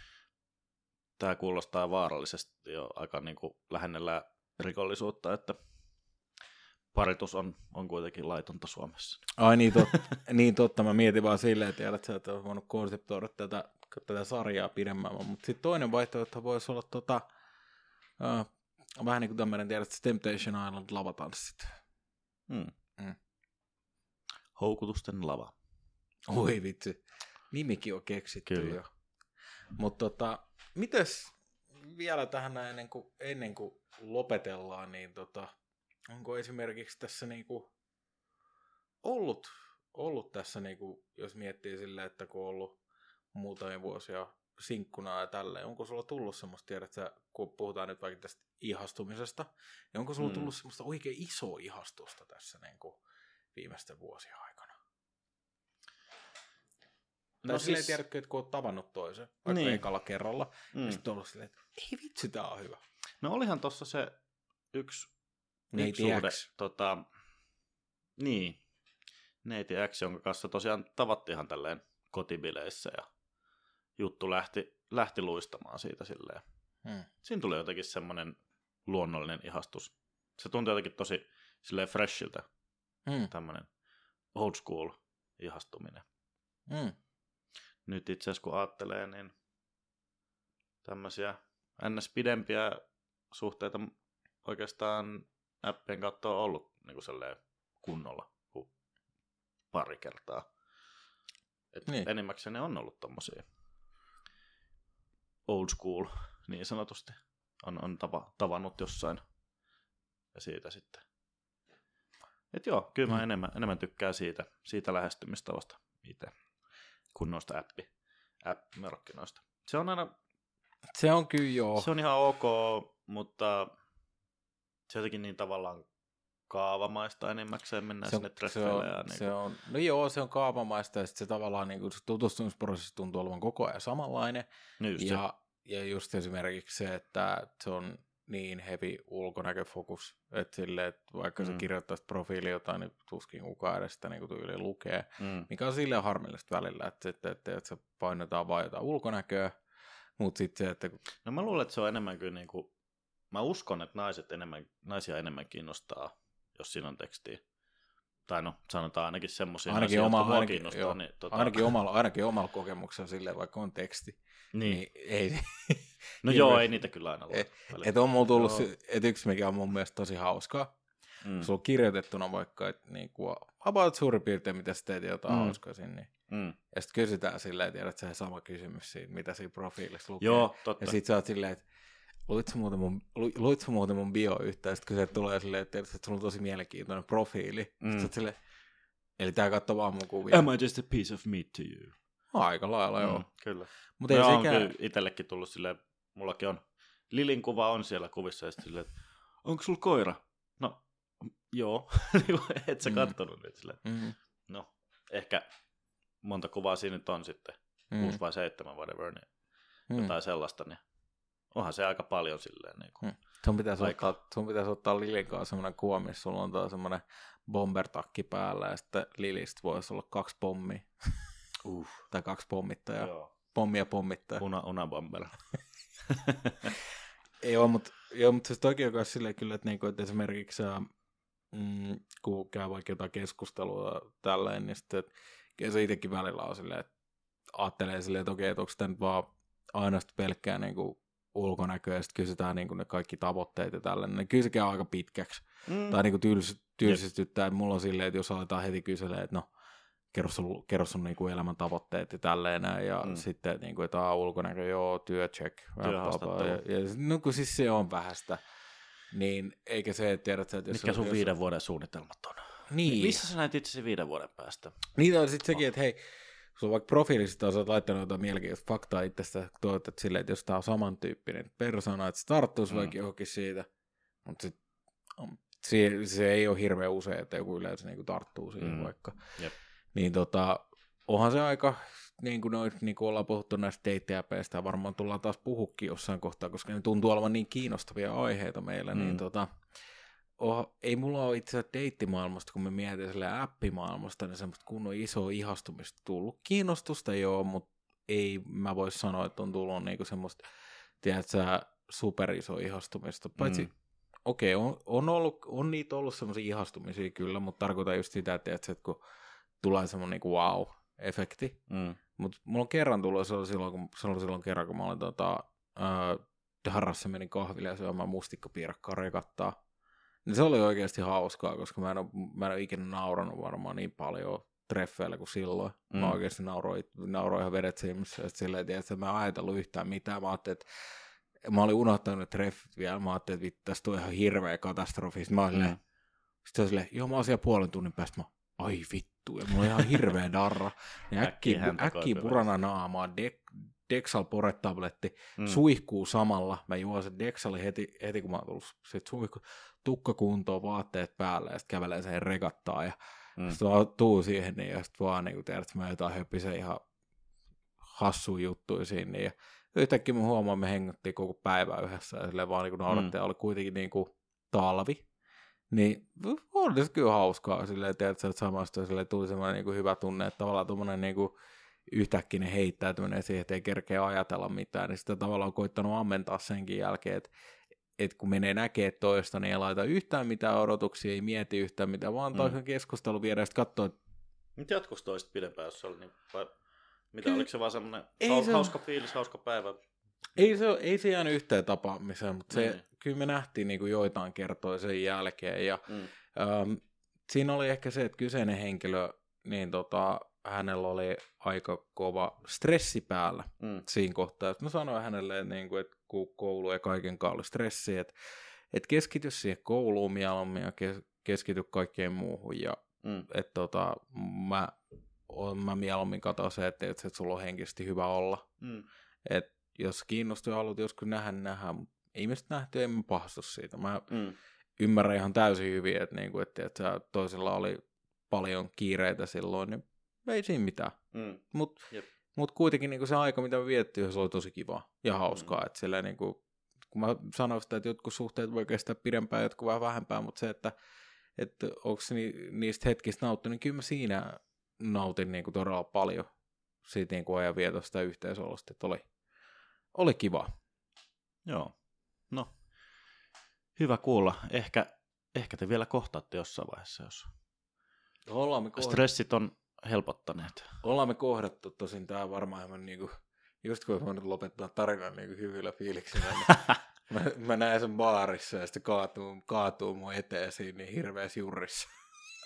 Tämä kuulostaa vaarallisesti jo aika niin kuin lähennellä rikollisuutta, että paritus on, on kuitenkin laitonta Suomessa. Ai niin, tot, niin totta, mä mietin vaan silleen, että tiedät, sä et ole voinut konseptoida tätä, tätä sarjaa pidemmän, mutta sitten toinen vaihtoehto voisi olla tota, uh, vähän niin kuin tämmöinen, tiedät, Temptation Island lavatanssit. Hmm. Hmm. Houkutusten lava. Oi vitsi, nimikin on keksitty Kyllä. jo. Mutta tota, mites vielä tähän ennen kuin, ennen kuin lopetellaan, niin tota, onko esimerkiksi tässä niinku ollut, ollut tässä, niinku, jos miettii silleen, että kun on ollut muutamia vuosia sinkkuna ja tälleen, onko sulla tullut semmoista, tiedät sä, kun puhutaan nyt vaikka tästä ihastumisesta, niin onko sulla mm. tullut semmoista oikein isoa ihastusta tässä niin kuin viimeisten vuosien aikana? No tai siis... silleen, tiedätkö, että kun oot tavannut toisen, vaikka niin. ekalla kerralla, mm. niin sitten ollut silleen, että ei vitsi, tää on hyvä. No olihan tuossa se yksi Neiti suhde, X. Tota, niin, Neiti X, jonka kanssa tosiaan tavattiin tälleen kotibileissä ja juttu lähti, lähti luistamaan siitä silleen. Hmm. Siinä tuli jotenkin semmoinen luonnollinen ihastus. Se tuntui jotenkin tosi silleen freshiltä, hmm. tämmöinen old school ihastuminen. Hmm. Nyt itse asiassa kun ajattelee, niin tämmöisiä ns. pidempiä suhteita oikeastaan appien kautta on ollut niin kuin kunnolla kuin pari kertaa. Et niin. Enimmäkseen ne on ollut tommosia old school, niin sanotusti. On, on tava, tavannut jossain ja siitä sitten. Et joo, kyllä mä Mm. enemmän, enemmän tykkään siitä, siitä lähestymistavasta itse kuin noista appi, app-merkkinoista. Se on aina Se on kyllä joo. se on ihan ok, mutta se jotenkin niin tavallaan kaavamaista enimmäkseen mennään se, sinne on, se, treffeille. on, ja niin se on, no joo, se on kaavamaista ja sit se tavallaan niin se tutustumisprosessi tuntuu olevan koko ajan samanlainen. niin just se. Ja, ja just esimerkiksi se, että se on niin heavy ulkonäköfokus, että sille, että vaikka mm. sä Mm. kirjoittaisit profiili jotain, niin tuskin kukaan edes sitä niin tyyli lukee. Mm. Mikä on silleen harmillista välillä, että, että, että, että se painetaan vain jotain ulkonäköä, mutta sitten se, että No mä luulen, että se on enemmän kuin niinku, mä uskon, että naiset enemmän, naisia enemmän kiinnostaa, jos siinä on tekstiä. Tai no, sanotaan ainakin semmoisia Ainakin naisia, oma- ainakin- kiinnostaa. joo. Niin, tota, ainakin, omalla, ainakin omalla kokemuksella silleen, vaikka on teksti, niin. niin, ei No joo, ei niitä kyllä aina lue. Et- on mulla tullut, Joo. että yksi mikä on mun mielestä tosi hauskaa, Mm. sulla on kirjoitettuna vaikka, että niinku, about suurin piirtein, mitä sä teet jotain Mm. hauskaa sinne, niin Mm. Ja sitten kysytään silleen, tiedät se sama kysymys siitä, mitä siinä profiilissa lukee. Joo, totta. Ja sit sä oot silleen, että luit sä muuten mun, lu, luit sä muuten mun bio yhtään, ja sit kun se tulee silleen, että, että sulla on tosi mielenkiintoinen profiili. Mm. Sit sä oot silleen, eli tää katsoo vaan mun kuvia. Am I just a piece of meat to you? Aika lailla, joo. Mm, kyllä. Mutta No ei joo, on kyllä itsellekin tullut silleen, mullakin on, Lilin kuva on siellä kuvissa ja sitten silleen, että onko sulla koira? No, joo. Niinku, Et sä Mm. kattonut nyt silleen. mm, No, ehkä monta kuvaa siinä nyt on sitten, mm, kuusi vai seitsemän, whatever, niin mm. jotain sellaista, niin onhan se aika paljon silleen. Niin kuin. Mm. Sun pitäisi, Aika. ottaa, sun pitäisi ottaa Lilin kanssa semmoinen kuva, missä sulla on taas semmoinen bombertakki päällä, ja sitten Lilistä voisi olla kaksi pommia, Uh, tai kaksi pommittajaa. joo. Pommi ja pommittaja. Una, unabomber. Joo, mutta joo, mut siis toki on myös silleen kyllä, että, niinku, että esimerkiksi mm, kun käy vaikka jotain keskustelua tälleen, niin sitten että kyllä se itsekin välillä on silleen, että ajattelee silleen, että okei, että onko tämä nyt vaan ainoastaan pelkkää niinku ulkonäköä, ja sitten kysytään niinku ne kaikki tavoitteet ja tällainen, niin kyllä se käy aika pitkäksi. Mm. Tai niinku tyls, tylsistyttää, että mulla on silleen, että jos aletaan heti kyselee, että no, kerro sun, kerro sun niinku elämän tavoitteet ja tälleen näin, ja Mm. sitten niinku, että aa, ulkonäkö, joo, työ, check, ja, ja, no kun siis se on vähäistä, niin eikä se, että tiedät sä, että jos... Mitkä sun jos, viiden vuoden suunnitelmat on? Niin, Missä sä näet itsesi viiden vuoden päästä? niin on sitten sekin, että hei, sulla on vaikka profiilissa sä oot laittanut jotain mielenkiintoista faktaa itsestä, että silleen, että jos tää on samantyyppinen persona, että se tarttuisi Mm. vaikka johonkin siitä, mutta sit, se, se ei ole hirveän usein, että joku yleensä niin tarttuu siihen Mm. vaikka. Jep. Niin tota, onhan se aika, niin kuin, noit, niin kuin ollaan puhuttu näistä ja varmaan tullaan taas puhukin jossain kohtaa, koska ne tuntuu olevan niin kiinnostavia aiheita meillä, mm. Mm. niin tota, oh, ei mulla ole itse asiassa deittimaailmasta, kun me mietin sille appimaailmasta, niin semmoista kunnon isoa ihastumista tullut. Kiinnostusta joo, mutta ei mä voi sanoa, että on tullut niinku semmoista, tiedätkö, superiso ihastumista. Paitsi, Mm. okei, okay, on, on, ollut, on niitä ollut semmoisia ihastumisia kyllä, mutta tarkoitan just sitä, että, tiedätkö, että kun tulee semmoinen niinku wow-efekti. Mm. Mutta mulla on kerran tullut, se oli silloin, kun, se oli silloin kerran, kun mä olin tota, ää, Darrassa menin kahville ja syömään mustikkapiirakkaa rekattaa. Niin se oli oikeasti hauskaa, koska mä en ole, mä en ole ikinä nauranut varmaan niin paljon treffeillä kuin silloin. Mm. Mä oikeasti nauroin, nauroin ihan vedet silmissä. Ja sit silleen, tiedät, että mä en ajatellut yhtään mitään. Mä ajattelin, että mä olin unohtanut ne treffit vielä. Mä ajattelin, että vittu, tästä tulee ihan hirveä katastrofi. Sitten mä olin Mm. silleen, sitten silleen, joo mä oon siellä puolen tunnin päästä. Mä, ai vittu, ja mulla on ihan hirveä darra. Ja Äkkiä äkkiä, äkkiä purana naamaa, de, Dexal Pore-tabletti, Mm. suihkuu samalla. Mä juon sen Dexalin heti, heti kun mä oon tullut sit suihku, tukkakuntoon, vaatteet päällä ja sitten kävelee sen rekattaa ja Mm. sitten vaan tuu siihen niin, ja sitten vaan niin tiedät, että mä jotain höpisen ihan hassuja juttuja siinä niin, ja yhtäkkiä mä huomaan, me hengottiin koko päivä yhdessä ja silleen vaan niin naurattiin, mm. oli kuitenkin niin kuin talvi, niin on se kyllä hauskaa silleen, tiedät, että samasta silleen tuli semmoinen niin kuin hyvä tunne, että tavallaan tuommoinen niin kuin yhtäkkinen heittäytyminen siihen, että ei kerkeä ajatella mitään, niin sitä tavallaan on koittanut ammentaa senkin jälkeen, että että kun menee näkee toista, niin ei laita yhtään mitään odotuksia, ei mieti yhtään mitään, vaan antaa Mm. mm. keskustelu viedä ja sitten katsoo, että Nyt jatkuisi toista pidempään, jos se oli niin, vai mitä, Kyllä. oliko se vaan semmoinen Ei hau, se- hauska fiilis, hauska päivä? ei se, ei se jäänyt yhteen tapaamiseen, mutta se, Niin. kyllä me nähtiin niin kuin joitain kertoja sen jälkeen ja Mm. ähm, siinä oli ehkä se, että kyseinen henkilö niin tota, hänellä oli aika kova stressi päällä Mm. siinä kohtaa. että Mä sanoin hänelle, että, niin kuin, että kun koulu ja kaiken kanssa oli stressi, että, että keskity siihen kouluun mieluummin ja kes- keskity kaikkeen muuhun. Ja Mm. että tota, mä, mä mieluummin katson se, että, että sulla on henkisesti hyvä olla. Mm. että jos kiinnostuu ja haluat joskus nähdä, niin mutta ei me sitä nähty, en mä pahastu siitä. Mä Mm. ymmärrän ihan täysin hyvin, että, niinku, että, että toisella oli paljon kiireitä silloin, niin ei siinä mitään. Mm. Mutta mut kuitenkin niinku se aika, mitä me se oli tosi kiva ja hauskaa. Mm. Että silleen, niinku, kun mä sanoin sitä, että jotkut suhteet voi kestää pidempään, jotkut vähän vähempään, mutta se, että, että onko ni, niistä hetkistä nauttinut, niin kyllä mä siinä nautin niinku todella paljon siitä niinku ajanvietosta ja yhteisolosta, että oli, oli kiva. Joo. No, hyvä kuulla. Ehkä, ehkä te vielä kohtaatte jossain vaiheessa, jos Ollaan me, stressit on helpottaneet. ollaan me kohdattu, tosin tää varmaan ihan niinku, just kun mä nyt lopettaa tarinan niinku hyvillä fiiliksillä, niin mä, mä, näen sen baarissa ja sitten kaatuu, kaatuu mun eteen siinä niin hirveässä jurrissa.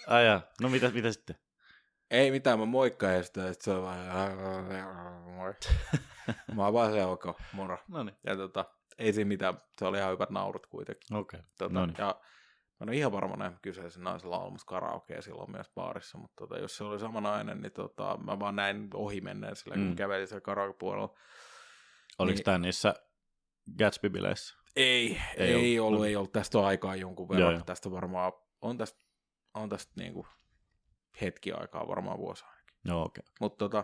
Ai jaa. No mitä, mitä sitten? Ei mitään, mä moikkaan sitä, että se on vaan, moi. mä oon vaan se ok, moro. No niin. Ja tota, ei siinä mitään, se oli ihan hyvät naurut kuitenkin. Okei. Tota, No niin. Ja mä en ole ihan varma näin kyseisen naisella on olemassa karaokea silloin myös baarissa, mutta tota, jos se oli sama nainen, niin tota, mä vaan näin ohi menneen sillä, kun Mm. kävelin siellä karaokepuolella. Oliko Niin. tämä niissä Gatsby-bileissä? Ei, Ei ei, ollut. ollut, No. ei ollut. Tästä on aikaa jonkun verran. Joo, Joo. Tästä varmaan, on tästä, on tästä niinku hetki aikaa, varmaan vuosi ainakin. Joo, okei. Mutta tota,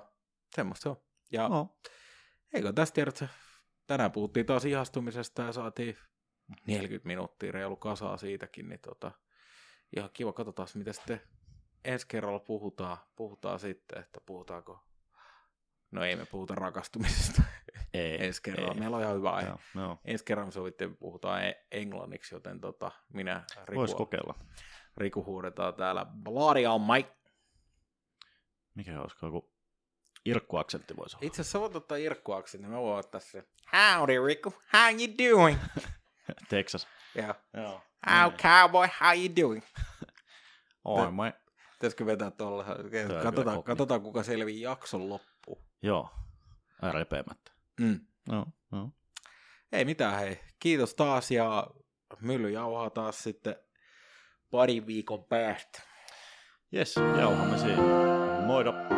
semmoista se on. Ja Okay. No. eikö tästä tiedä, että tänään puhuttiin taas ihastumisesta ja saatiin 40 minuuttia reilu kasaa siitäkin, niin tota, ihan kiva, katsotaan mitä sitten ensi kerralla puhutaan, puhutaan sitten, että puhutaanko, no ei me puhuta rakastumisesta Ei. ensi kerralla, ei. meillä on ihan hyvä aihe. Joo, joo. Ensi kerran me sovittiin, puhutaan e- englanniksi, joten tota, minä Vois Riku, kokeilla. Riku huudetaan täällä Bloody on Mike. Mikä olisiko joku irkkuaksentti voisi olla? Itse asiassa voit ottaa Irkkuaksi, niin mä voin ottaa se. Howdy Riku, how you doing? Texas. Ja Joo. how cowboy, how you doing? Oi, mä... Pitäisikö vetää tuolla? Katsotaan, katsotaan, kuka selvii jakson loppuun. Joo. Repeämättä. Mm. Joo, joo. Ei mitään, hei. Kiitos taas ja mylly jauhaa taas sitten parin viikon päästä. Jes, jauhamme siinä. Moido.